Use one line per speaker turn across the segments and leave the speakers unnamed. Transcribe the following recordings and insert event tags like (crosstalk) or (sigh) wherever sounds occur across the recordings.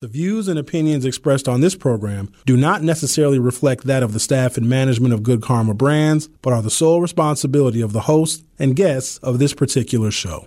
The views and opinions expressed on this program do not necessarily reflect that of the staff and management of Good Karma Brands, but are the sole responsibility of the host and guests of this particular show.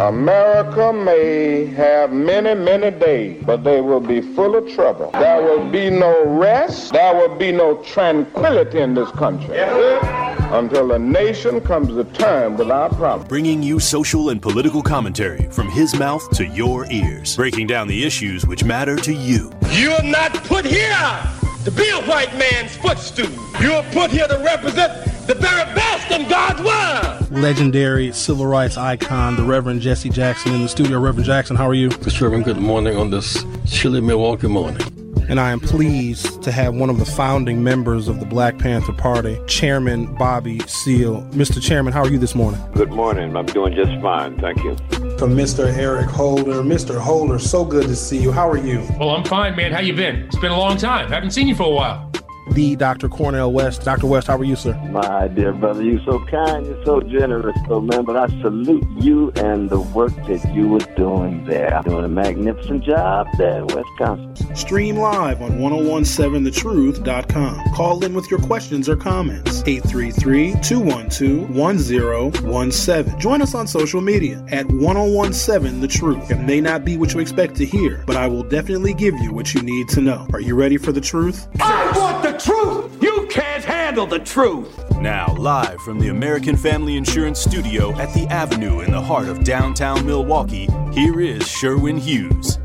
America may have many, many days, but they will be full of trouble. There will be no rest. There will be no tranquility in this country. Until the nation comes to terms with our problems.
Bringing you social and political commentary from his mouth to your ears, breaking down the issues which matter to you.
You're not put here to be a white man's footstool. You're put here to represent the very best in God's word.
Legendary civil rights icon, the Reverend Jesse Jackson in the studio. Reverend Jackson, how are you?
Mr. Reverend, good morning on this chilly Milwaukee morning.
And I am pleased to have one of the founding members of the Black Panther Party, Chairman Bobby Seale. Mr. Chairman, how are you this morning?
Good morning. I'm doing just fine. Thank you.
From Mr. Eric Holder. Mr. Holder, so good to see you. How are you?
Well, I'm fine, man. How you been? It's been a long time. Haven't seen you for a while
the Dr. Cornel West. Dr. West, how are you, sir?
My dear brother, you're so kind, you're so generous, so man, but I salute you and the work that you were doing there. Doing a magnificent job there in Wisconsin.
Stream live on 1017thetruth.com. Call in with your questions or comments. 833-212-1017. Join us on social media at 1017 The Truth. It may not be what you expect to hear, but I will definitely give you what you need to know. Are you ready for the truth?
I want the truth! You can't handle the truth!
Now, live from the American Family Insurance Studio at the Avenue in the heart of downtown Milwaukee, here is Sherwin Hughes.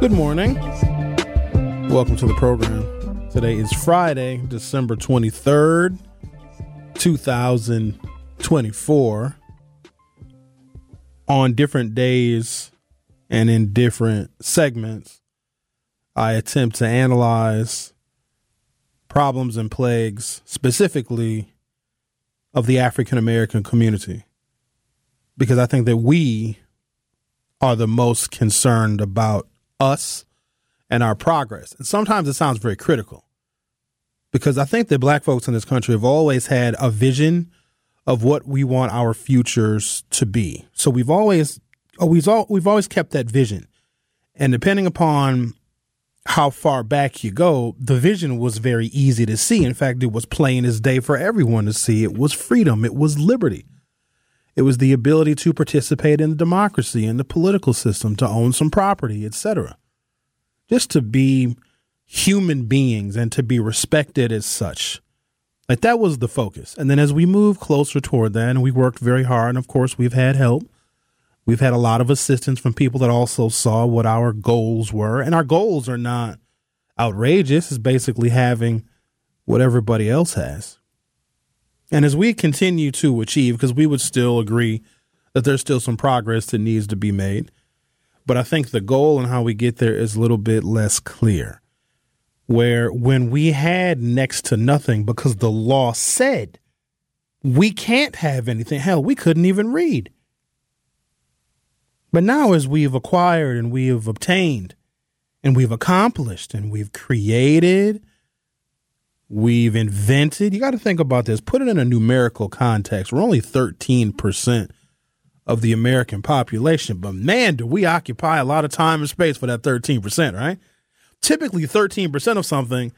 Good morning. Welcome to the program. Today is Friday, December 23rd, 2024. On different days and in different segments, I attempt to analyze problems and plagues, specifically of the African American community, because I think that we are the most concerned about us and our progress. And sometimes it sounds very critical because I think that black folks in this country have always had a vision of what we want our futures to be. So we've always Oh, we've all, we've always kept that vision. And depending upon how far back you go, the vision was very easy to see. In fact, it was plain as day for everyone to see. It was freedom, it was liberty. It was the ability to participate in the democracy and the political system, to own some property, etc. Just to be human beings and to be respected as such. Like that was the focus. And then as we move closer toward that, and we worked very hard, and of course we've had help. We've had a lot of assistance from people that also saw what our goals were. And our goals are not outrageous. It's basically having what everybody else has. And as we continue to achieve, because we would still agree that there's still some progress that needs to be made, but I think the goal and how we get there is a little bit less clear. Where when we had next to nothing because the law said we can't have anything, hell, we couldn't even read. But now, as we've acquired and we have obtained and we've accomplished and we've created, we've invented, you got to think about this, put it in a numerical context. We're only 13% of the American population, but man, do we occupy a lot of time and space for that 13%, right? Typically, 13% of something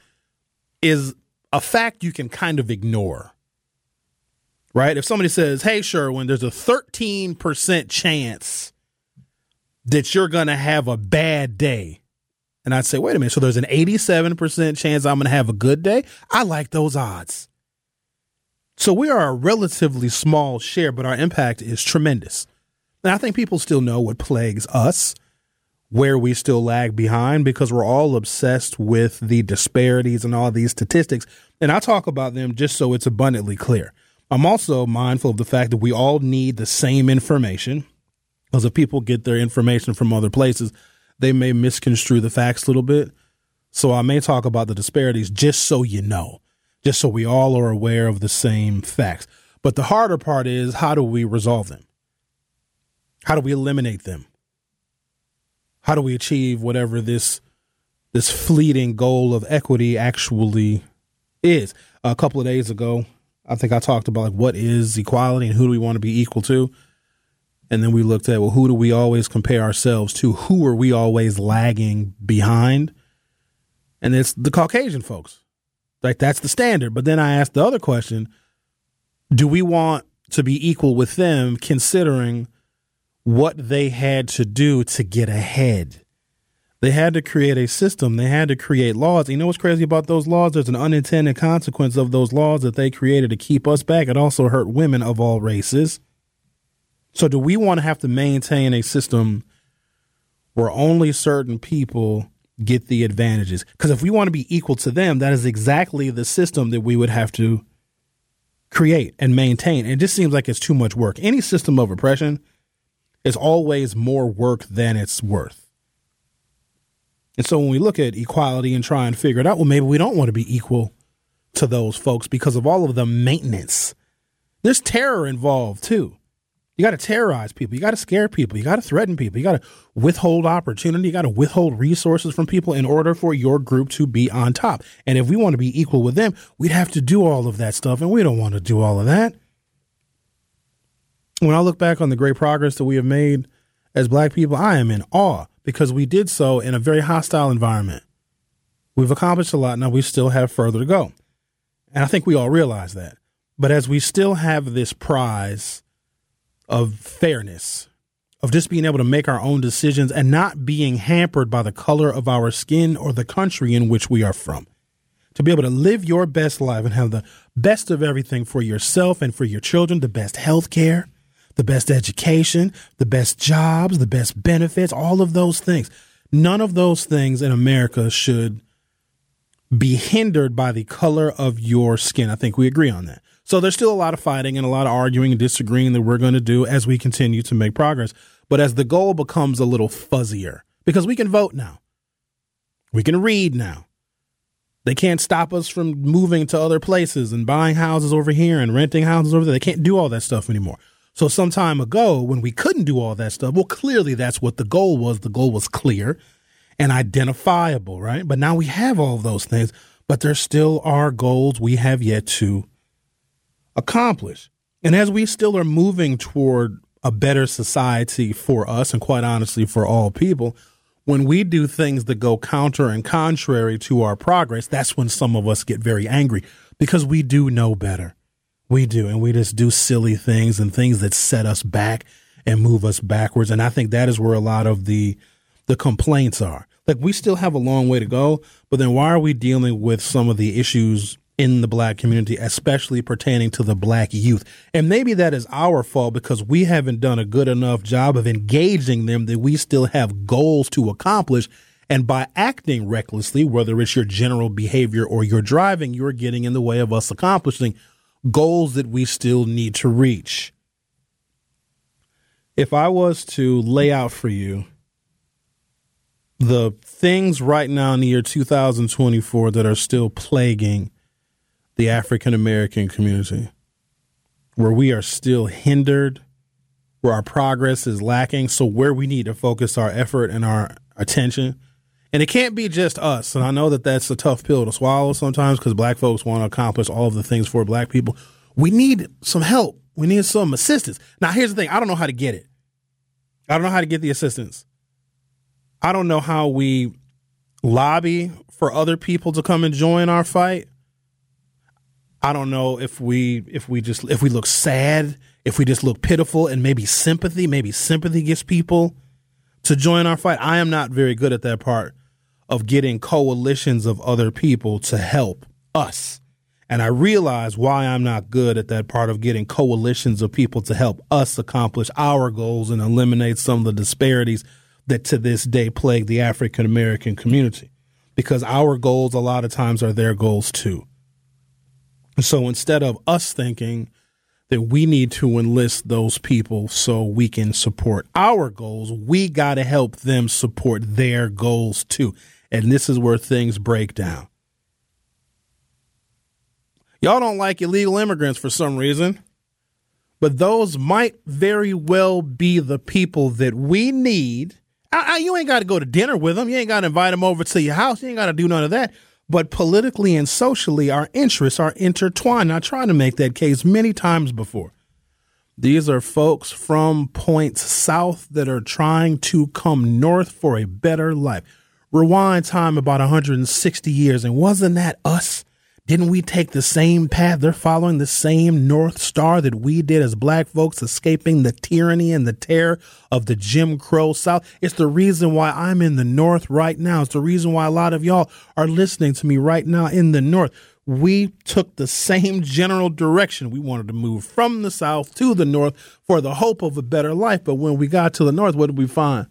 is a fact you can kind of ignore right? If somebody says, "Hey, Sherwin, there's a 13% chance that you're going to have a bad day. And I'd say, wait a minute. So there's an 87% chance I'm going to have a good day. I like those odds. So we are a relatively small share, but our impact is tremendous. And I think people still know what plagues us, where we still lag behind, because we're all obsessed with the disparities and all these statistics. And I talk about them just so it's abundantly clear. I'm also mindful of the fact that we all need the same information because if people get their information from other places, they may misconstrue the facts a little bit. So I may talk about the disparities just so you know, just so we all are aware of the same facts. But the harder part is how do we resolve them? How do we eliminate them? How do we achieve whatever this this fleeting goal of equity actually is. A couple of days ago, I think I talked about like what is equality and who do we want to be equal to. And then we looked at well, who do we always compare ourselves to? Who are we always lagging behind? And it's the Caucasian folks. Like that's the standard. But then I asked the other question: Do we want to be equal with them, considering what they had to do to get ahead? They had to create a system. They had to create laws. You know what's crazy about those laws? There's an unintended consequence of those laws that they created to keep us back. It also hurt women of all races. So, do we want to have to maintain a system where only certain people get the advantages? Because if we want to be equal to them, that is exactly the system that we would have to create and maintain. It just seems like it's too much work. Any system of oppression is always more work than it's worth. And so when we look at equality and try and figure it out, well, maybe we don't want to be equal to those folks because of all of the maintenance. There's terror involved too. You got to terrorize people. You got to scare people. You got to threaten people. You got to withhold opportunity. You got to withhold resources from people in order for your group to be on top. And if we want to be equal with them, we'd have to do all of that stuff. And we don't want to do all of that. When I look back on the great progress that we have made as black people, I am in awe because we did so in a very hostile environment. We've accomplished a lot. Now we still have further to go. And I think we all realize that. But as we still have this prize of fairness, of just being able to make our own decisions and not being hampered by the color of our skin or the country in which we are from. To be able to live your best life and have the best of everything for yourself and for your children, the best health care, the best education, the best jobs, the best benefits, all of those things. None of those things in America should be hindered by the color of your skin. I think we agree on that. So there's still a lot of fighting and a lot of arguing and disagreeing that we're going to do as we continue to make progress. But as the goal becomes a little fuzzier, because we can vote now, we can read now. They can't stop us from moving to other places and buying houses over here and renting houses over there. They can't do all that stuff anymore. So some time ago, when we couldn't do all that stuff, well, clearly that's what the goal was. The goal was clear and identifiable, right? But now we have all of those things, but there still are goals we have yet to accomplish. And as we still are moving toward a better society for us, and quite honestly, for all people, when we do things that go counter and contrary to our progress, that's when some of us get very angry because we do know better. We do. And we just do silly things and things that set us back and move us backwards. And I think that is where a lot of the the complaints are. Like we still have a long way to go, but then why are we dealing with some of the issues in the black community, especially pertaining to the black youth? And maybe that is our fault because we haven't done a good enough job of engaging them that we still have goals to accomplish. And by acting recklessly, whether it's your general behavior or your driving, you're getting in the way of us accomplishing goals that we still need to reach. If I was to lay out for you the things right now in the year 2024 that are still plaguing the African American community, where we are still hindered, where our progress is lacking, so where we need to focus our effort and our attention. And it can't be just us. And I know that that's a tough pill to swallow sometimes because black folks want to accomplish all of the things for black people. We need some help. We need some assistance. Now, here's the thing I don't know how to get it. I don't know how to get the assistance. I don't know how we lobby for other people to come and join our fight. I don't know if we if we just if we look sad, if we just look pitiful and maybe sympathy, maybe sympathy gets people to join our fight. I am not very good at that part of getting coalitions of other people to help us. And I realize why I'm not good at that part of getting coalitions of people to help us accomplish our goals and eliminate some of the disparities that to this day plague the African American community. Because our goals, a lot of times, are their goals too. So instead of us thinking that we need to enlist those people so we can support our goals, we got to help them support their goals too. And this is where things break down. Y'all don't like illegal immigrants for some reason, but those might very well be the people that we need. I, I, you ain't got to go to dinner with them. You ain't got to invite them over to your house. You ain't got to do none of that. But politically and socially, our interests are intertwined. I tried to make that case many times before. These are folks from points south that are trying to come north for a better life. Rewind time about 160 years, and wasn't that us? Didn't we take the same path? They're following the same North Star that we did as black folks, escaping the tyranny and the terror of the Jim Crow South. It's the reason why I'm in the North right now. It's the reason why a lot of y'all are listening to me right now in the North. We took the same general direction. We wanted to move from the South to the North for the hope of a better life. But when we got to the North, what did we find?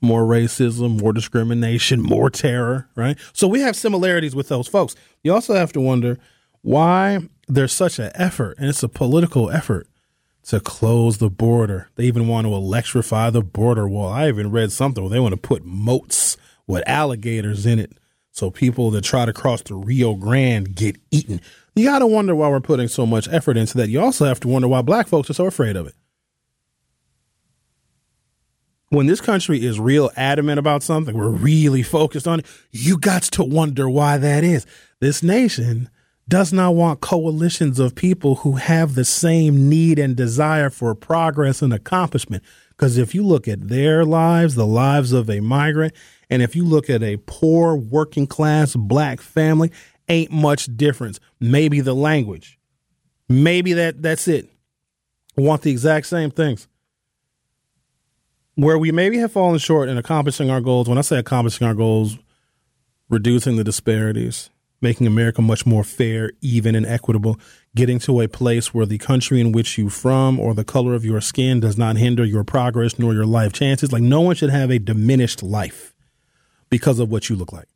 More racism, more discrimination, more terror, right? So we have similarities with those folks. You also have to wonder why there's such an effort, and it's a political effort to close the border. They even want to electrify the border wall. I even read something where they want to put moats with alligators in it so people that try to cross the Rio Grande get eaten. You got to wonder why we're putting so much effort into that. You also have to wonder why black folks are so afraid of it when this country is real adamant about something, we're really focused on it, you got to wonder why that is. This nation does not want coalitions of people who have the same need and desire for progress and accomplishment. Because if you look at their lives, the lives of a migrant, and if you look at a poor working class black family, ain't much difference. Maybe the language. Maybe that that's it. Want the exact same things where we maybe have fallen short in accomplishing our goals. When I say accomplishing our goals, reducing the disparities, making America much more fair, even, and equitable, getting to a place where the country in which you're from or the color of your skin does not hinder your progress nor your life chances. Like no one should have a diminished life because of what you look like.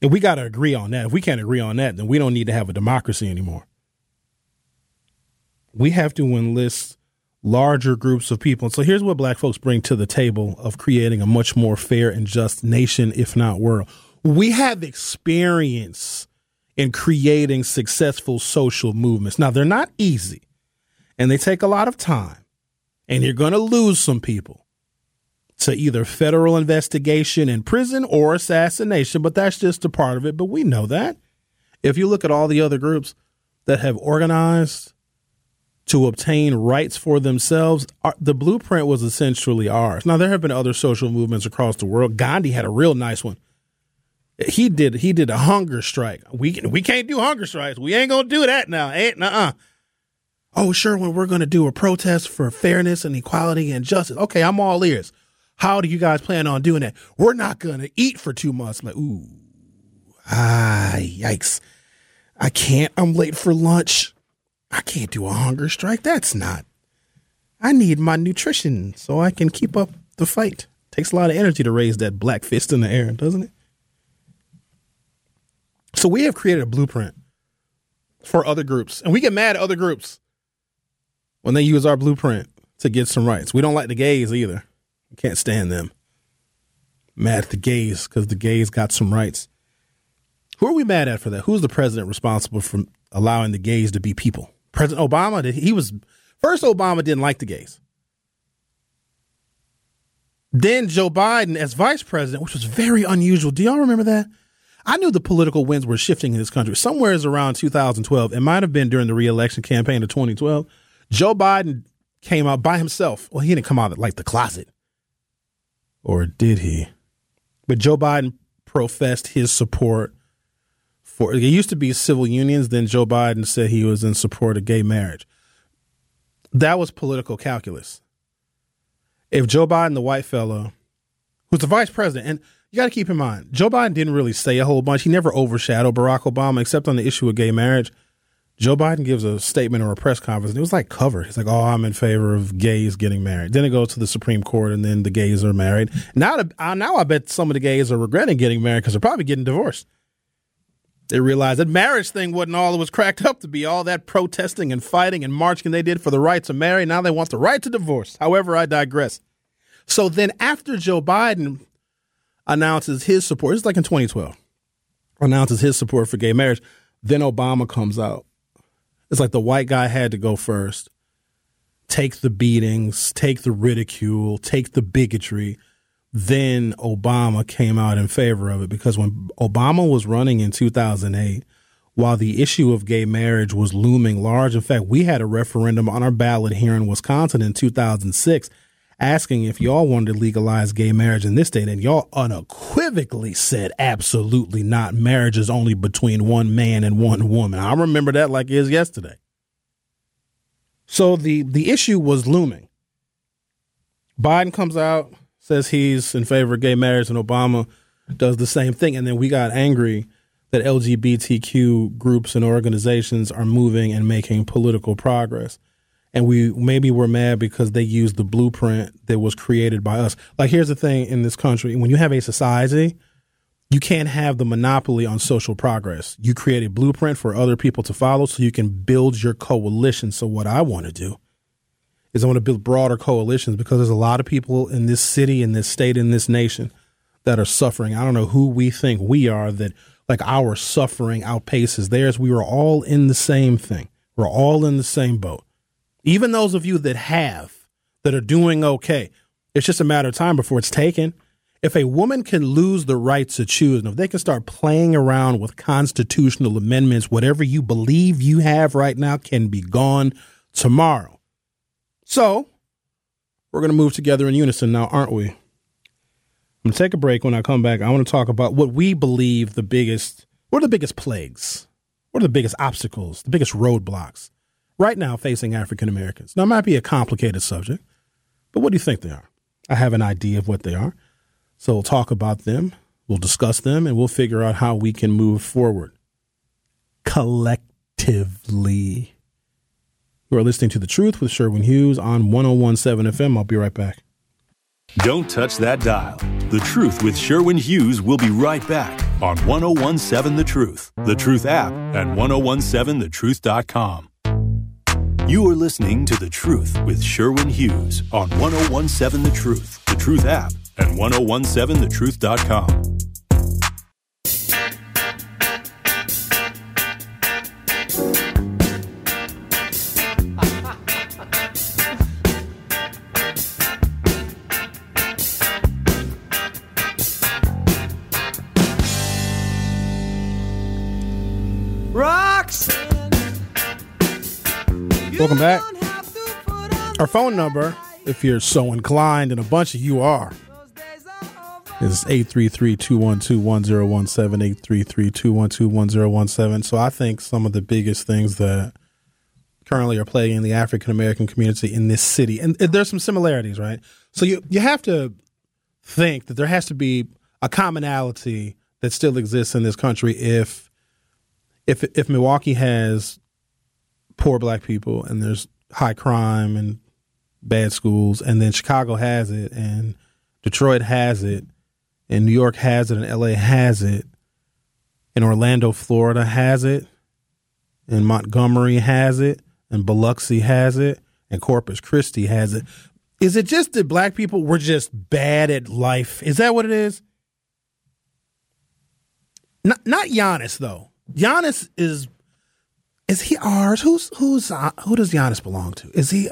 And we got to agree on that. If we can't agree on that, then we don't need to have a democracy anymore. We have to enlist larger groups of people. And so here's what black folks bring to the table of creating a much more fair and just nation, if not world. We have experience in creating successful social movements. Now, they're not easy and they take a lot of time, and you're going to lose some people to either federal investigation in prison or assassination, but that's just a part of it. But we know that. If you look at all the other groups that have organized to obtain rights for themselves, the blueprint was essentially ours. Now there have been other social movements across the world. Gandhi had a real nice one. He did he did a hunger strike. We we can't do hunger strikes. We ain't gonna do that now. Ain't uh Oh, sure, when we're gonna do a protest for fairness and equality and justice. Okay, I'm all ears. How do you guys plan on doing that? We're not gonna eat for two months. Like, ooh, ah, yikes! I can't. I'm late for lunch. I can't do a hunger strike. That's not. I need my nutrition so I can keep up the fight. Takes a lot of energy to raise that black fist in the air, doesn't it? So we have created a blueprint for other groups, and we get mad at other groups when they use our blueprint to get some rights. We don't like the gays either. We can't stand them. Mad at the gays because the gays got some rights. Who are we mad at for that? Who's the president responsible for allowing the gays to be people? President Obama, he was first. Obama didn't like the gays. Then Joe Biden as vice president, which was very unusual. Do y'all remember that? I knew the political winds were shifting in this country. Somewhere is around 2012. It might have been during the reelection campaign of 2012. Joe Biden came out by himself. Well, he didn't come out like the closet. Or did he? But Joe Biden professed his support for it used to be civil unions. Then Joe Biden said he was in support of gay marriage. That was political calculus. If Joe Biden, the white fellow, who's the vice president, and you got to keep in mind, Joe Biden didn't really say a whole bunch. He never overshadowed Barack Obama, except on the issue of gay marriage. Joe Biden gives a statement or a press conference, and it was like covered. He's like, "Oh, I'm in favor of gays getting married." Then it goes to the Supreme Court, and then the gays are married. Now, now I bet some of the gays are regretting getting married because they're probably getting divorced. They realized that marriage thing wasn't all it was cracked up to be. All that protesting and fighting and marching they did for the right to marry. Now they want the right to divorce. However, I digress. So then after Joe Biden announces his support, it's like in 2012, announces his support for gay marriage, then Obama comes out. It's like the white guy had to go first, take the beatings, take the ridicule, take the bigotry then Obama came out in favor of it because when Obama was running in 2008, while the issue of gay marriage was looming large, in fact, we had a referendum on our ballot here in Wisconsin in 2006 asking if y'all wanted to legalize gay marriage in this state, and y'all unequivocally said absolutely not. Marriage is only between one man and one woman. I remember that like it is yesterday. So the the issue was looming. Biden comes out, says he's in favor of gay marriage, and Obama does the same thing, and then we got angry that LGBTQ groups and organizations are moving and making political progress and we maybe we're mad because they used the blueprint that was created by us. Like here's the thing in this country, when you have a society, you can't have the monopoly on social progress. You create a blueprint for other people to follow so you can build your coalition. So what I want to do is I want to build broader coalitions because there's a lot of people in this city, in this state, in this nation that are suffering. I don't know who we think we are that like our suffering outpaces theirs. We are all in the same thing. We're all in the same boat even those of you that have, that are doing okay, it's just a matter of time before it's taken. If a woman can lose the right to choose, and if they can start playing around with constitutional amendments, whatever you believe you have right now can be gone tomorrow. So, we're going to move together in unison now, aren't we? I'm going to take a break. When I come back, I want to talk about what we believe the biggest, what are the biggest plagues? What are the biggest obstacles, the biggest roadblocks right now facing African Americans. Now, it might be a complicated subject, but what do you think they are? I have an idea of what they are. So we'll talk about them, we'll discuss them, and we'll figure out how we can move forward collectively. You are listening to The Truth with Sherwin Hughes on 1017 FM. I'll be right back.
Don't touch that dial. The Truth with Sherwin Hughes will be right back on 1017 The Truth, The Truth app, and 1017thetruth.com. You are listening to The Truth with Sherwin Hughes on 1017 The Truth, The Truth app, and 1017thetruth.com.
Welcome back. Our phone number, if you're so inclined, and a bunch of you are, is 833-212-1017, 833-212-1017. So I think some of the biggest things that currently are plaguing the African American community in this city, and there's some similarities, right? So you, you have to think that there has to be a commonality that still exists in this country if if if Milwaukee has poor black people and there's high crime and bad schools and then Chicago has it and Detroit has it and New York has it and LA has it and Orlando, Florida has it and Montgomery has it and Biloxi has it and Corpus Christi has it. Is it just that black people were just bad at life? Is that what it is? Not not Giannis though. Giannis is is he ours? Who's who's uh, who does Giannis belong to? Is he?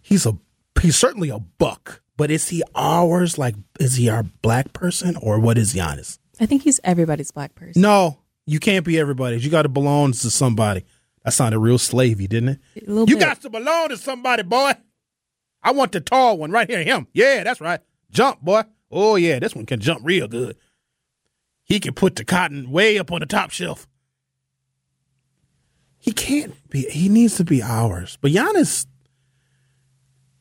He's a he's certainly a buck, but is he ours? Like, is he our black person or what is Giannis?
I think he's everybody's black person.
No, you can't be everybody's. You got to belong to somebody. That sounded real slavey, didn't it? you
bit.
got to belong to somebody, boy. I want the tall one right here. Him. Yeah, that's right. Jump, boy. Oh yeah, this one can jump real good. He can put the cotton way up on the top shelf. He can't be. He needs to be ours. But Giannis,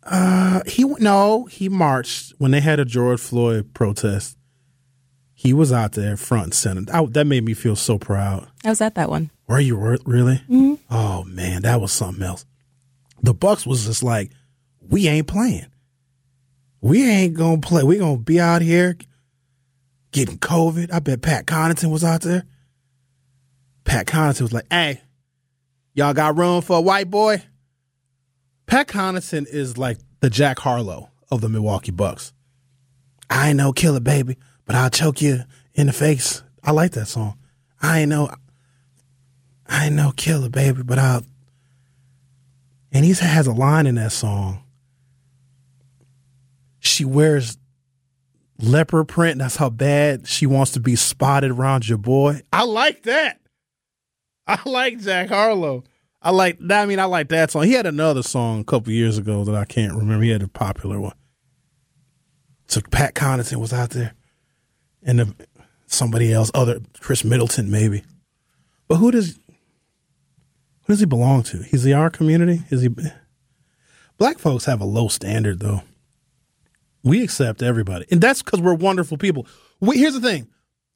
uh, he no, he marched when they had a George Floyd protest. He was out there front and center. I, that made me feel so proud.
I was at that one.
Were you really?
Mm-hmm.
Oh man, that was something else. The Bucks was just like, we ain't playing. We ain't gonna play. We gonna be out here getting COVID. I bet Pat Connaughton was out there. Pat Connaughton was like, "Hey, Y'all got room for a white boy? Pat Connaughton is like the Jack Harlow of the Milwaukee Bucks. I ain't no killer, baby, but I'll choke you in the face. I like that song. I ain't no, I ain't no killer, baby, but I'll. And he has a line in that song. She wears leopard print. That's how bad she wants to be spotted around your boy. I like that. (laughs) I like Jack Harlow. I like I mean I like that song. He had another song a couple years ago that I can't remember. He had a popular one. So Pat Connaughton was out there, and the, somebody else, other Khris Middleton maybe. But who does who does he belong to? He's the our community. Is he? Black folks have a low standard though. We accept everybody, and that's because we're wonderful people. We, here's the thing: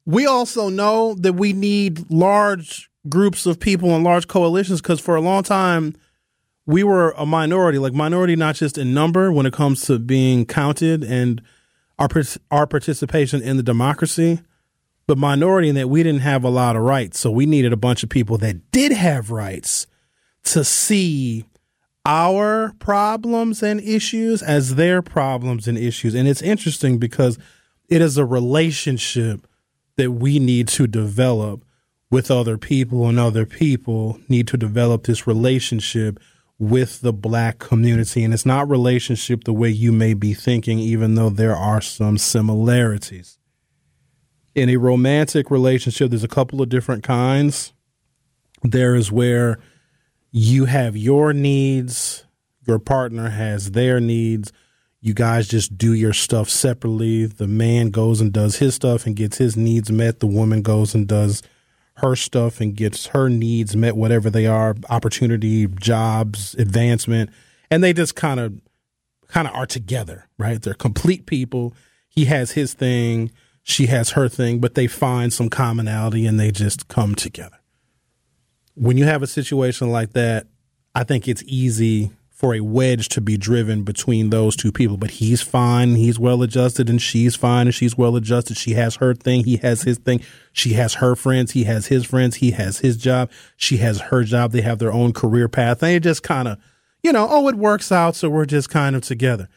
we also know that we need large groups of people and large coalitions because for a long time we were a minority, like minority not just in number when it comes to being counted and our our participation in the democracy, but minority in that we didn't have a lot of rights. So we needed a bunch of people that did have rights to see our problems and issues as their problems and issues. And it's interesting because it is a relationship that we need to develop with other people, and other people need to develop this relationship with the black community. And it's not relationship the way you may be thinking, even though there are some similarities. In a romantic relationship, there's a couple of different kinds. There is where you have your needs, your partner has their needs. You guys just do your stuff separately. The man goes and does his stuff and gets his needs met. The woman goes and does her stuff and gets her needs met, whatever they are opportunity, jobs, advancement. And they just kind of kind of are together, right? They're complete people. He has his thing, she has her thing, but they find some commonality and they just come together. When you have a situation like that, I think it's easy for a wedge to be driven between those two people. But he's fine, he's well adjusted, and she's fine and she's well adjusted. She has her thing, he has his thing. She has her friends, he has his friends, he has his job, she has her job. They have their own career path. They just kind of, you know, oh, it works out, so we're just kind of together.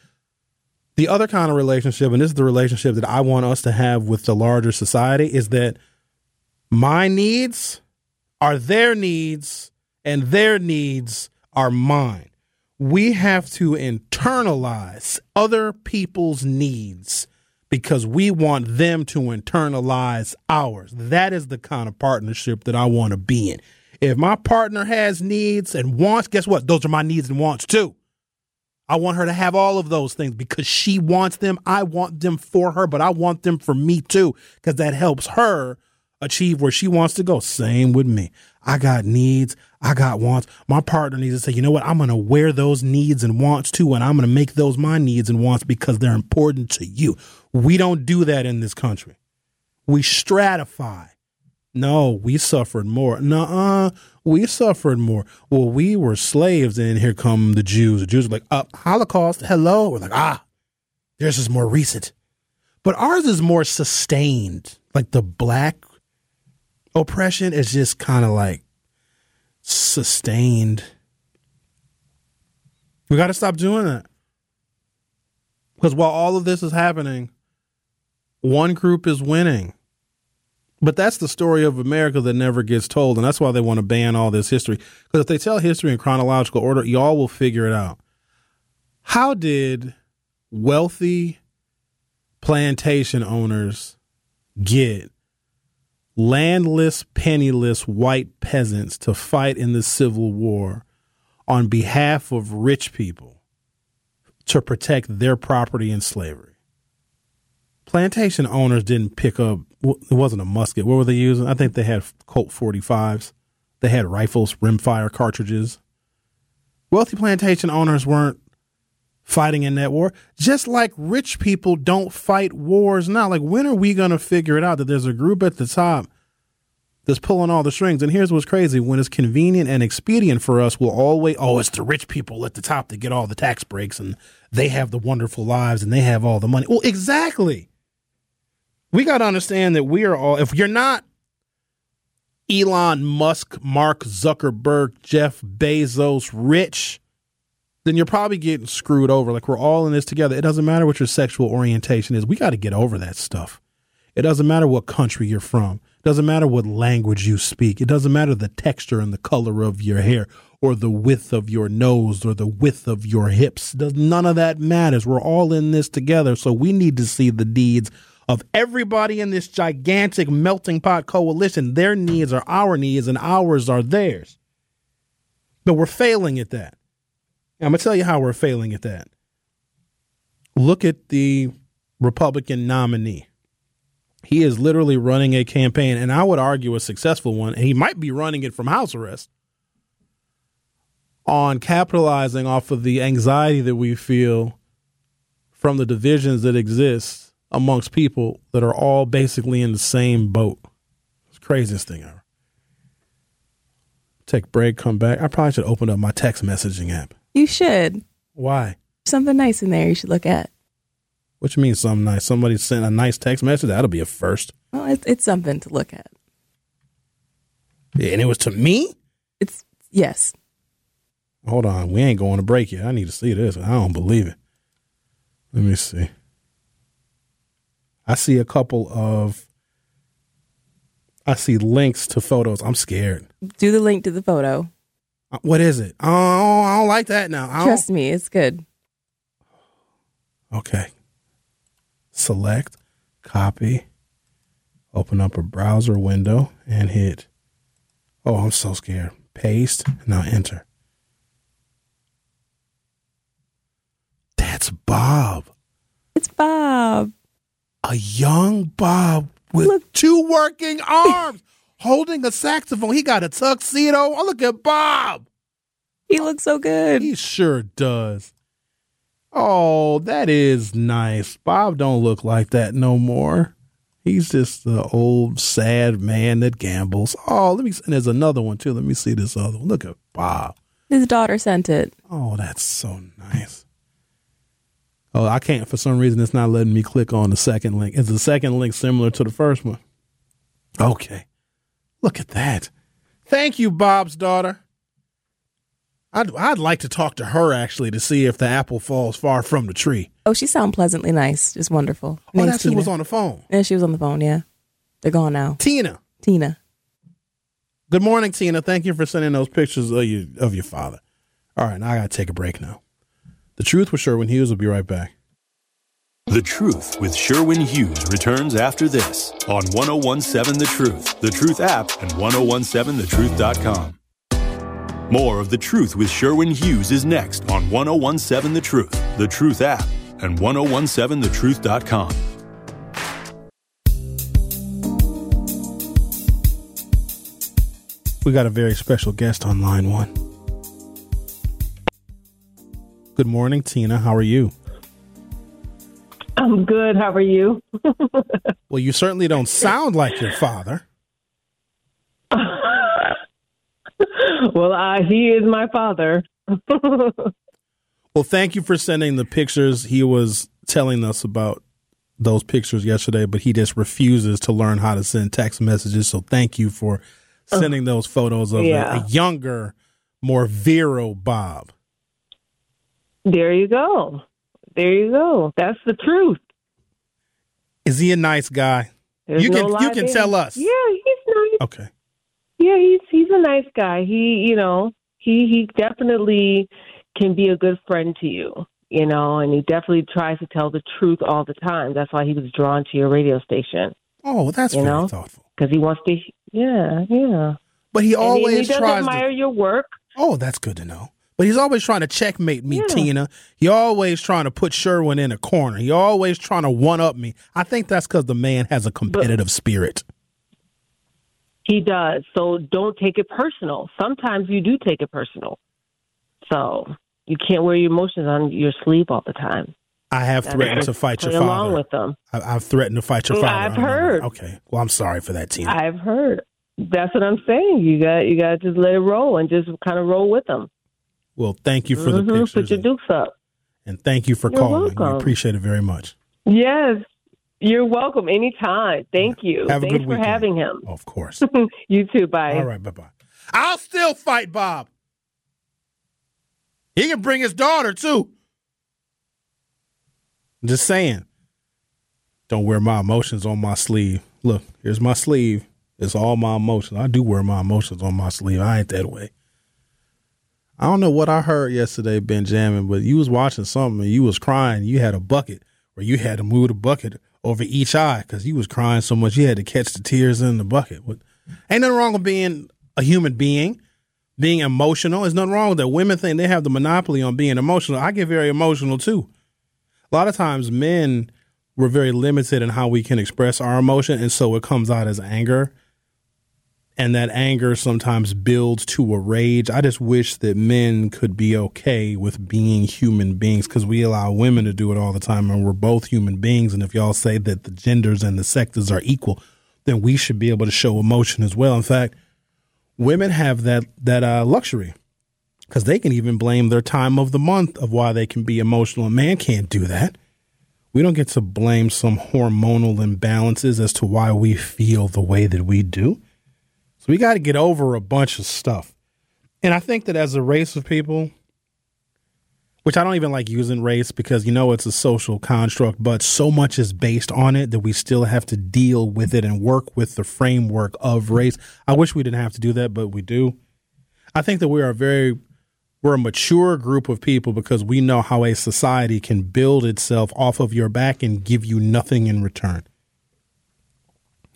The other kind of relationship, and this is the relationship that I want us to have with the larger society, is that my needs are their needs and their needs are mine we have to internalize other people's needs because we want them to internalize ours. That is the kind of partnership that I want to be in. If my partner has needs and wants, guess what? Those are my needs and wants too. I want her to have all of those things because she wants them. I want them for her, but I want them for me too because that helps her achieve where she wants to go. Same with me. I got needs. I got wants. My partner needs to say, you know what? I'm going to wear those needs and wants too, and I'm going to make those my needs and wants because they're important to you. We don't do that in this country. We stratify. No, we suffered more. Nuh-uh, we suffered more. Well, we were slaves, and here come the Jews. The Jews are like, uh, Holocaust, hello. We're like, ah, theirs is more recent. But ours is more sustained. Like the black oppression is just kind of like sustained. We got to stop doing that. Because while all of this is happening, one group is winning. But that's the story of America that never gets told. And that's why they want to ban all this history. Because if they tell history in chronological order, y'all will figure it out. How did wealthy plantation owners get landless, penniless white peasants to fight in the Civil War on behalf of rich people to protect their property in slavery. Plantation owners didn't pick up, it wasn't a musket. What were they using? I think they had Colt 45s. They had rifles, rimfire cartridges. Wealthy plantation owners weren't fighting in that war, just like rich people don't fight wars now. Like, when are we going to figure it out that there's a group at the top that's pulling all the strings? And here's what's crazy when it's convenient and expedient for us, we'll always, oh, it's the rich people at the top that get all the tax breaks and they have the wonderful lives and they have all the money. Well, exactly. We got to understand that we are all, if you're not Elon Musk, Mark Zuckerberg, Jeff Bezos rich, then you're probably getting screwed over. Like we're all in this together. It doesn't matter what your sexual orientation is. We got to get over that stuff. It doesn't matter what country you're from. It Doesn't matter what language you speak. It doesn't matter the texture and the color of your hair or the width of your nose or the width of your hips. Does none of that matters. We're all in this together. So we need to see the deeds of everybody in this gigantic melting pot coalition. Their needs are our needs and ours are theirs. But we're failing at that. I'm going to tell you how we're failing at that. Look at the Republican nominee. He is literally running a campaign, and I would argue a successful one, and he might be running it from house arrest on capitalizing off of the anxiety that we feel from the divisions that exist amongst people that are all basically in the same boat. It's craziest thing ever. Take break, come back. I probably should open up my text messaging app.
You should.
Why?
Something nice in there you should look at.
What you mean something nice? Somebody sent a nice text message? That'll be a first.
Well, it's, it's something to look at.
Yeah, and it was to me?
It's, yes.
Hold on. We ain't going to break yet. I need to see this. I don't believe it. Let me see. I see a couple of I see links to photos. I'm scared.
Do the link to the photo.
Uh, What is it? Oh, I don't like that now. I don't-
Trust me, it's good.
Okay. Select, copy, open up a browser window and hit. Oh, I'm so scared. Paste, now enter. That's Bob.
It's Bob.
A young Bob with two working arms holding a saxophone. He got a tuxedo. Oh, look at Bob.
He looks so good.
He sure does. Oh, that is nice. Bob don't look like that no more. He's just the old sad man that gambles. Oh, let me. And there's another one too. Let me see this other one. Look at Bob.
His daughter sent it.
Oh, that's so nice. Oh, I can't for some reason. It's not letting me click on the second link. Is the second link similar to the first one? Okay. Look at that. Thank you, Bob's daughter. I'd I'd like to talk to her actually to see if the apple falls far from the tree.
Oh, she sounded pleasantly nice. Just wonderful.
Oh, that's who was on the phone.
Yeah, she was on the phone. Yeah, they're gone now.
Tina.
Tina.
Good morning, Tina. Thank you for sending those pictures of you of your father. All right, now I gotta take a break now. The truth was with Sherwin Hughes will be right back.
The Truth with Sherwin Hughes returns after this on 1017 The Truth, The Truth app, and 1017thetruth.com. More of The Truth with Sherwin Hughes is next on 1017 The Truth, The Truth app, and 1017thetruth.com.
We got a very special guest on line one. Good morning, Tina. How are you?
I'm good. How are you? (laughs)
Well, you certainly don't sound like your father. (laughs)
well, uh, he is my father.
Well, thank you for sending the pictures. He was telling us about those pictures yesterday, but he just refuses to learn how to send text messages. So thank you for sending those photos of a-
Yeah.
a, younger, more virile Bob.
there you go. There you go. That's the truth.
Is he a nice guy?
There's
you can
lie
you can
there.
tell us.
Yeah, he's nice.
Okay.
Yeah, he's he's a nice guy. He, you know, he he definitely can be a good friend to you. You know, and he definitely tries to tell the truth all the time. That's why he was drawn to your radio station
Oh, that's
You
very
know?
thoughtful.
because he wants to. Yeah, yeah.
But he
And he-
always
he, does
tries
admire
to.
your work.
Oh, that's good to know. But he's always trying to checkmate me,
Yeah.
Tina. He always trying to put Sherwin in a corner. He always trying to one up me. I think that's because the man has a competitive spirit.
He does. So don't take it personal. Sometimes you do take it personal. So you can't wear your emotions on your sleeve all the time.
I have threatened to fight your
play along with them.
I, I've threatened to fight your father.
I've heard.
Okay. Well, I'm sorry for that, Tina.
I've heard. That's what I'm saying. You got you got to just let it roll and just kind of roll with them.
Well, thank you for the
Mhm.
pictures.
Put your
and,
dukes up.
and thank you for
You're
calling. We
welcome.
appreciate it very much.
Yes, you're welcome anytime. Thank you.
Have a
Thanks
good
for
weekend.
having him.
Of course. (laughs)
you too. Bye.
All right. Bye bye. I'll still fight Bob. He can bring his daughter too. Just saying. Don't wear my emotions on my sleeve. Look, here's my sleeve. It's all my emotions. I do wear my emotions on my sleeve. I ain't that way. I don't know what I heard yesterday, Benjamin, but you was watching something and you was crying. You had a bucket where you had to move the bucket over each eye because you was crying so much you had to catch the tears in the bucket. What, ain't nothing wrong with being a human being, being emotional. There's nothing wrong with that. Women think they have the monopoly on being emotional. I get very emotional too. A lot of times men we're very limited in how we can express our emotion and so it comes out as anger and that anger sometimes builds to a rage. I just wish that men could be okay with being human beings because we allow women to do it all the time and we're both human beings. And if y'all say that the genders and the sectors are equal, then we should be able to show emotion as well. In fact, women have that that uh, luxury because they can even blame their time of the month of why they can be emotional. A man can't do that. We don't get to blame some hormonal imbalances as to why we feel the way that we do. So we got to get over a bunch of stuff. And I think that as a race of people, which I don't even like using race because you know it's a social construct, but so much is based on it that we still have to deal with it and work with the framework of race. I wish we didn't have to do that, but we do. I think that we are a very we're a mature group of people because we know how a society can build itself off of your back and give you nothing in return.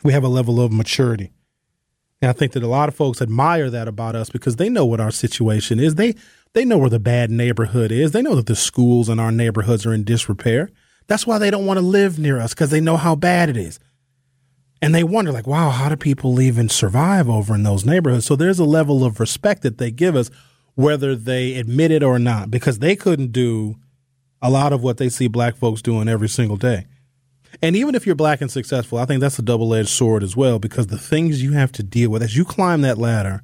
We have a level of maturity. And I think that a lot of folks admire that about us because they know what our situation is. They they know where the bad neighborhood is. They know that the schools in our neighborhoods are in disrepair. That's why they don't want to live near us because they know how bad it is. And they wonder, like, wow, how do people even survive over in those neighborhoods? So there's a level of respect that they give us, whether they admit it or not, because they couldn't do a lot of what they see black folks doing every single day. And even if you're black and successful, I think that's a double edged sword as well, because the things you have to deal with as you climb that ladder,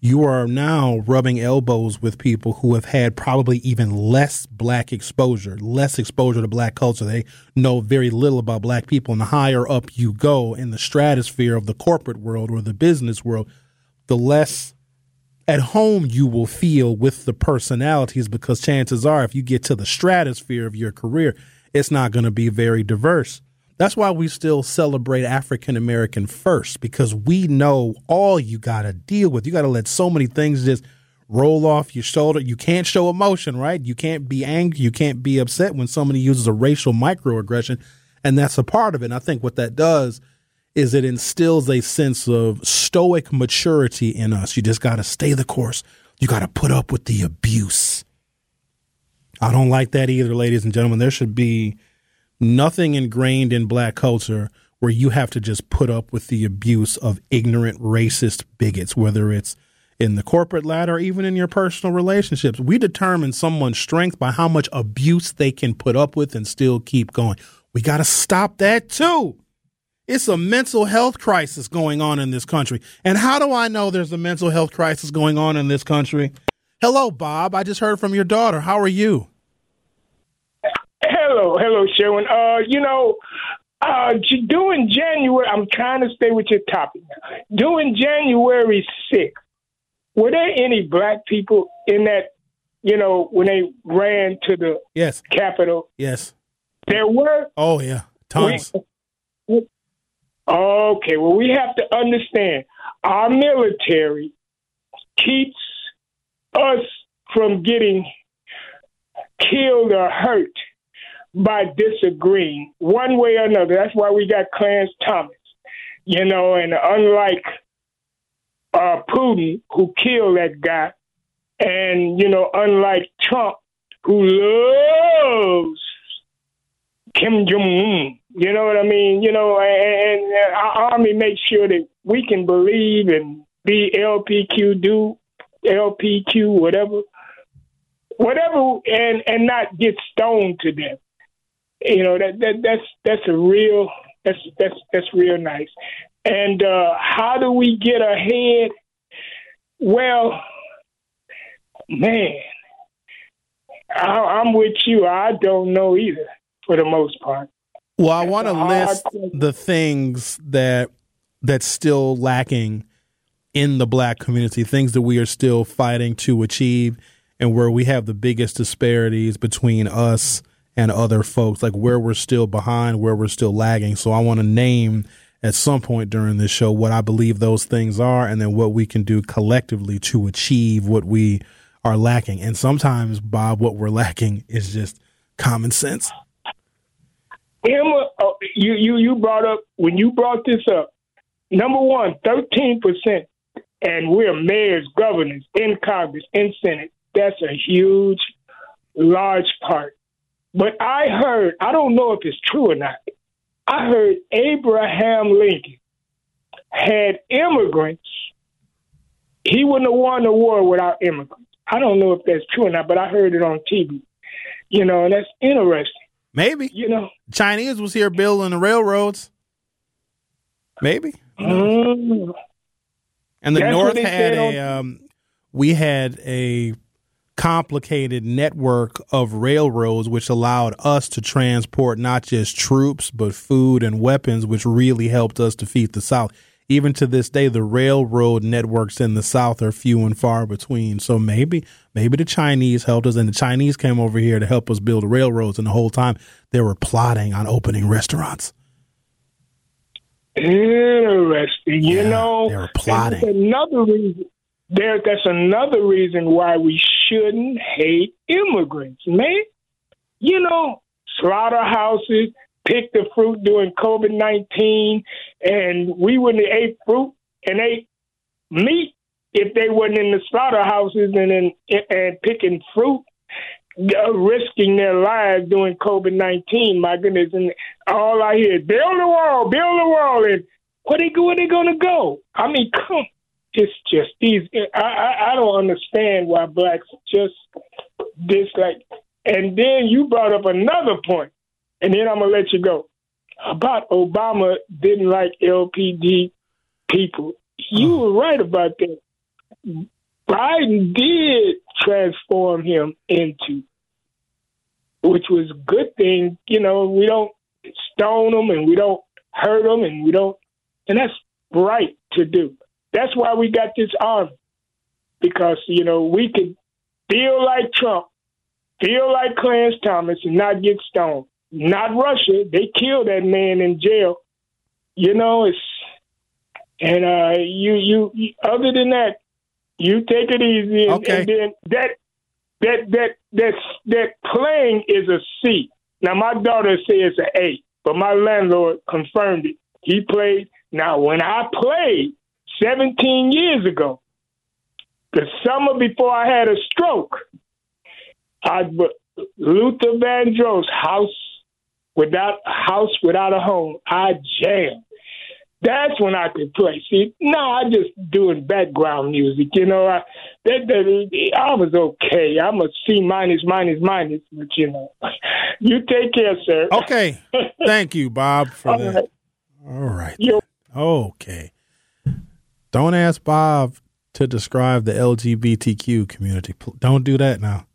you are now rubbing elbows with people who have had probably even less black exposure, less exposure to black culture. They know very little about black people. And the higher up you go in the stratosphere of the corporate world or the business world, the less at home you will feel with the personalities because chances are if you get to the stratosphere of your career, it's not going to be very diverse. That's why we still celebrate African American first because we know all you got to deal with. You got to let so many things just roll off your shoulder. You can't show emotion, right? You can't be angry. You can't be upset when somebody uses a racial microaggression. And that's a part of it. And I think what that does is it instills a sense of stoic maturity in us. You just got to stay the course. You got to put up with the abuse. I don't like that either, ladies and gentlemen. There should be nothing ingrained in black culture where you have to just put up with the abuse of ignorant, racist bigots, whether it's in the corporate ladder or even in your personal relationships. We determine someone's strength by how much abuse they can put up with and still keep going. We got to stop that too. It's a mental health crisis going on in this country. And how do I know there's a mental health crisis going on in this country? Hello, Bob. I just heard from your daughter. How are you?
Hello, hello, Sherwin. Uh, you know, uh, doing January, I'm trying to stay with your topic now. Doing January 6th, were there any black people in that, you know, when they ran to the
yes
Capitol?
Yes.
There were?
Oh, yeah. Tons.
We, okay, well, we have to understand our military keeps us from getting killed or hurt by disagreeing one way or another. That's why we got Clarence Thomas, you know, and unlike uh, Putin, who killed that guy, and, you know, unlike Trump, who loves Kim Jong Un, you know what I mean? You know, and, and our army makes sure that we can believe and be LPQ, do LPQ, whatever, whatever, and and not get stoned to death. You know that that that's that's a real that's that's that's real nice. And uh, how do we get ahead? Well, man, I, I'm with you. I don't know either, for the most part.
Well, I want to list the things that that's still lacking in the black community, things that we are still fighting to achieve, and where we have the biggest disparities between us and other folks, like where we're still behind, where we're still lagging. So I want to name at some point during this show what I believe those things are and then what we can do collectively to achieve what we are lacking. And sometimes, Bob, what we're lacking is just common sense.
Emma, uh, you, you, you brought up, when you brought this up, number one, 13%, and we're mayors, governors in Congress, in Senate. That's a huge, large part. But I heard, I don't know if it's true or not, I heard Abraham Lincoln had immigrants. He wouldn't have won the war without immigrants. I don't know if that's true or not, but I heard it on TV. You know, and that's interesting.
Maybe.
You know,
Chinese was here building the railroads. Maybe.
Mm.
And the
That's
North had a um, we had a complicated network of railroads which allowed us to transport not just troops but food and weapons which really helped us defeat the South. Even to this day the railroad networks in the South are few and far between. So maybe maybe the Chinese helped us and the Chinese came over here to help us build railroads and the whole time they were plotting on opening restaurants.
Interesting. You know,
they were
and
plotting.
that's another reason. There, that's another reason why we shouldn't hate immigrants, man. You know, slaughterhouses pick the fruit during COVID nineteen, and we wouldn't have ate fruit and ate meat if they wasn't in the slaughterhouses and in, and picking fruit uh, risking their lives during COVID nineteen. My goodness, and all I hear is build a wall, build a wall, and where they go? Where they gonna go? I mean, come. It's just these. I, I I don't understand why blacks just dislike. And then you brought up another point, and then I'm gonna let you go about Obama didn't like LPD people. You were right about that. Biden did transform him into, which was a good thing. You know, we don't stone them and we don't hurt them and we don't, and that's right to do. That's why we got this army because you know we could feel like Trump, feel like Clarence Thomas, and not get stoned. Not Russia. They killed that man in jail. You know, it's and uh, you you other than that, you take it easy, and,
Okay.
and then that that that that that playing is a C. Now my daughter says it's an A, but my landlord confirmed it. He played. Now when I played 17 years ago, the summer before I had a stroke, I Luther Vandross house without house without a home. I jammed. That's when I could play. See, no, I just doing background music. You know, I that, that I was okay. I'm a C minus minus minus, but you know, you take care, sir.
Okay. (laughs) Thank you, Bob, for
All
that.
right.
All right. Okay. Don't ask Bob to describe the LGBTQ community. Don't do that now.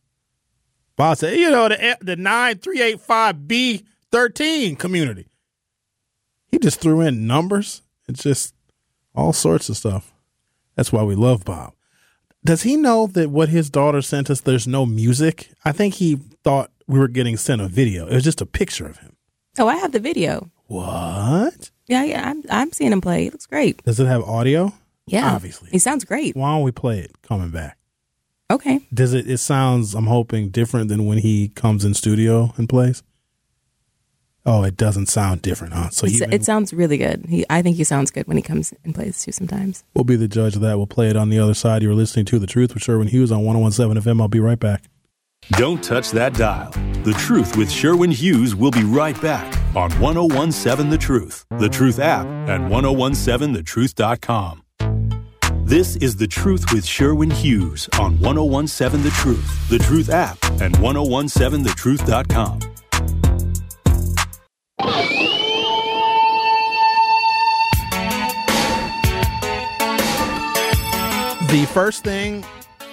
Bob said, you know, the the 9385B13 community. He just threw in numbers. It's just all sorts of stuff. That's why we love Bob. Does he know that what his daughter sent us, there's no music? I think he thought we were getting sent a video. It was just a picture of him.
Oh, I have the video.
What?
Yeah, yeah. I'm I'm seeing him play. It looks great.
Does it have audio?
Yeah,
Obviously.
he sounds great.
Why don't we play it coming back?
Okay.
Does it? It sounds. I'm hoping different than when he comes in studio and plays. Oh, it doesn't sound different, huh? So even,
it sounds really good. He, I think he sounds good when he comes and plays too. Sometimes.
we'll be the judge of that. We'll play it on the other side. You're listening to the Truth with Sherwin Hughes on 101.7 FM. I'll be right back.
Don't touch that dial. The Truth with Sherwin Hughes will be right back on 1017 The Truth, The Truth app, and 1017thetruth.com. This is The Truth with Sherwin Hughes on 1017 The Truth, The Truth app, and 1017thetruth.com.
The first thing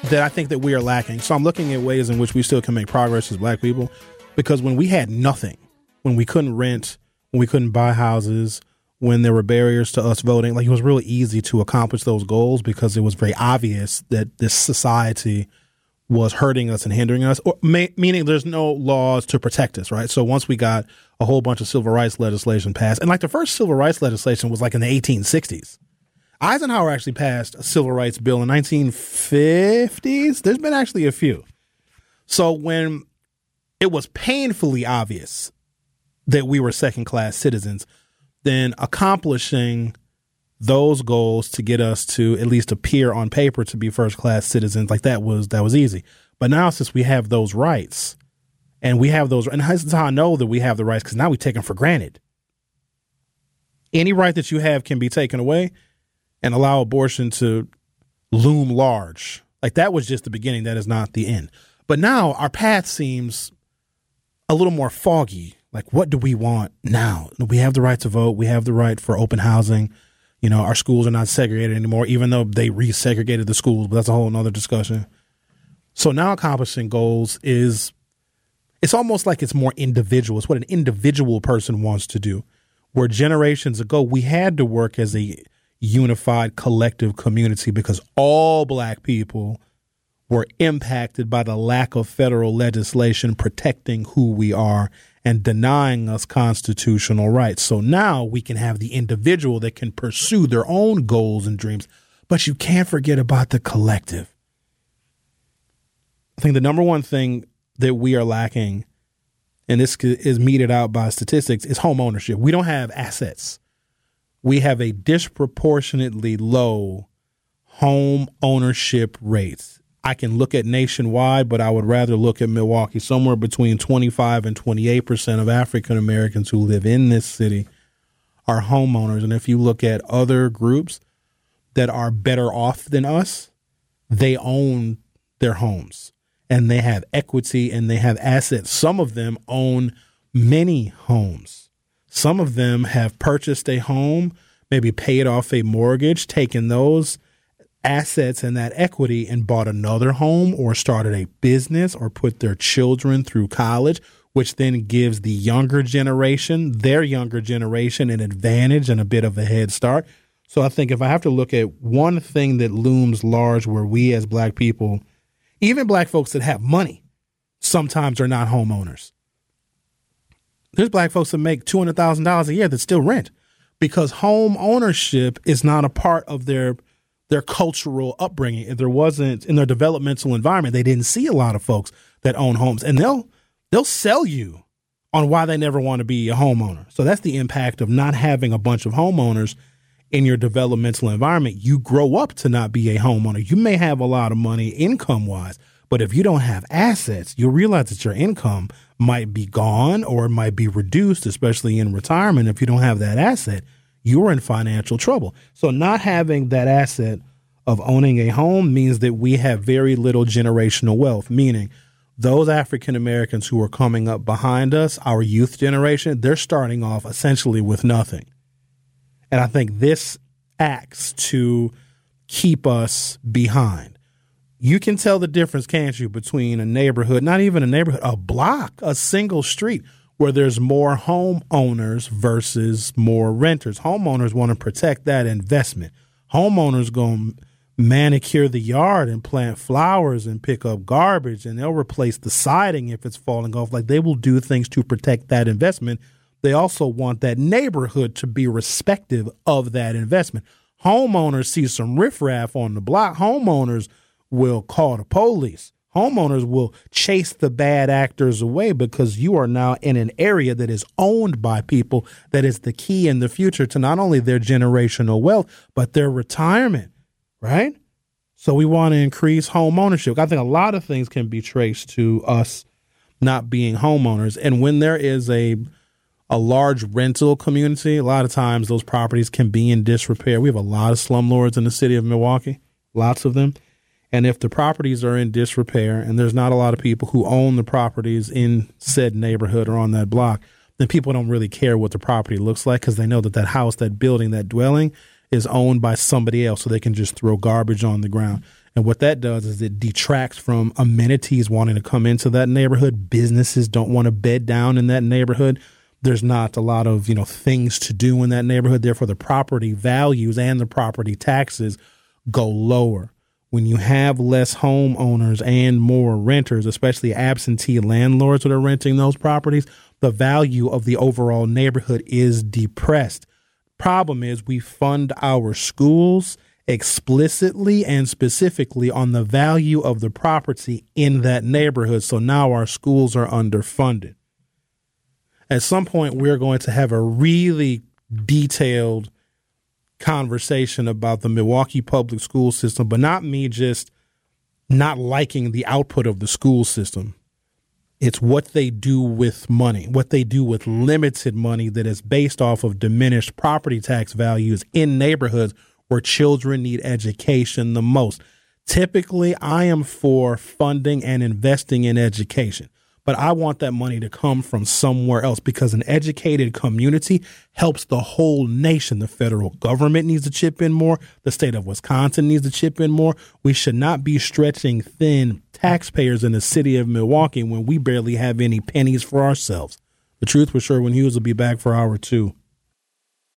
that I think that we are lacking. So I'm looking at ways in which we still can make progress as black people because when we had nothing, when we couldn't rent, when we couldn't buy houses, when there were barriers to us voting, like it was really easy to accomplish those goals because it was very obvious that this society was hurting us and hindering us, or meaning there's no laws to protect us, right? So once we got a whole bunch of civil rights legislation passed, and like the first civil rights legislation was like in the 1860s. Eisenhower actually passed a civil rights bill in 1950s. There's been actually a few. So when it was painfully obvious that we were second class citizens, then accomplishing those goals to get us to at least appear on paper to be first class citizens like that was that was easy. But now since we have those rights and we have those and this is how i know that we have the rights because now we take them for granted. Any right that you have can be taken away and allow abortion to loom large. Like that was just the beginning. That is not the end. But now our path seems a little more foggy. Like what do we want now? We have the right to vote. We have the right for open housing you know, our schools are not segregated anymore, even though they resegregated the schools, but that's a whole nother discussion. So now accomplishing goals is it's almost like it's more individual. It's what an individual person wants to do. Where generations ago we had to work as a unified collective community because all black people were impacted by the lack of federal legislation protecting who we are and denying us constitutional rights. So now we can have the individual that can pursue their own goals and dreams, but you can't forget about the collective. I think the number one thing that we are lacking, and this is meted out by statistics, is home ownership. We don't have assets. We have a disproportionately low home ownership rates. I can look at nationwide, but I would rather look at Milwaukee. Somewhere between 25 and 28 percent of African Americans who live in this city are homeowners. And if you look at other groups that are better off than us, they own their homes and they have equity and they have assets. Some of them own many homes. Some of them have purchased a home, maybe paid off a mortgage, taken those assets and that equity and bought another home or started a business or put their children through college, which then gives the younger generation, their younger generation, an advantage and a bit of a head start. So I think if I have to look at one thing that looms large where we as black people, even black folks that have money, sometimes are not homeowners. There's black folks that make $200,000 a year that still rent because home ownership is not a part of their their cultural upbringing. If there wasn't in their developmental environment, they didn't see a lot of folks that own homes, and they'll they'll sell you on why they never want to be a homeowner. So that's the impact of not having a bunch of homeowners in your developmental environment. You grow up to not be a homeowner. You may have a lot of money income wise, but if you don't have assets, you'll realize that your income might be gone or it might be reduced, especially in retirement. If you don't have that asset, you're in financial trouble. So not having that asset of owning a home means that we have very little generational wealth, meaning those African Americans who are coming up behind us, our youth generation, they're starting off essentially with nothing. And I think this acts to keep us behind. You can tell the difference, can't you, between a neighborhood, not even a neighborhood, a block, a single street where there's more homeowners versus more renters. Homeowners want to protect that investment. Homeowners going to manicure the yard and plant flowers and pick up garbage and they'll replace the siding if it's falling off. Like they will do things to protect that investment. They also want that neighborhood to be respective of that investment. Homeowners see some riffraff on the block. Homeowners will call the police homeowners will chase the bad actors away because you are now in an area that is owned by people that is the key in the future to not only their generational wealth but their retirement right? So we want to increase home ownership. I think a lot of things can be traced to us not being homeowners. And when there is a a large rental community a lot of times those properties can be in disrepair. We have a lot of slumlords in the city of milwaukee lots of them and if the properties are in disrepair and there's not a lot of people who own the properties in said neighborhood or on that block, then people don't really care what the property looks like because they know that that house, that building, that dwelling is owned by somebody else. So they can just throw garbage on the ground. And what that does is it detracts from amenities wanting to come into that neighborhood. Businesses don't want to bed down in that neighborhood. There's not a lot of, you know, things to do in that neighborhood. Therefore, the property values and the property taxes go lower when you have less homeowners and more renters, especially absentee landlords that are renting those properties, the value of the overall neighborhood is depressed. Problem is, we fund our schools explicitly and specifically on the value of the property in that neighborhood. So now our schools are underfunded. At some point, we're going to have a really detailed conversation about the Milwaukee public school system, but not me just not liking the output of the school system. It's what they do with money, what they do with limited money that is based off of diminished property tax values in neighborhoods where children need education the most. Typically, I am for funding and investing in education but I want that money to come from somewhere else because an educated community helps the whole nation. The federal government needs to chip in more. The state of Wisconsin needs to chip in more. We should not be stretching thin taxpayers in the city of Milwaukee when we barely have any pennies for ourselves. The truth with Sherwin Hughes will be back for hour two.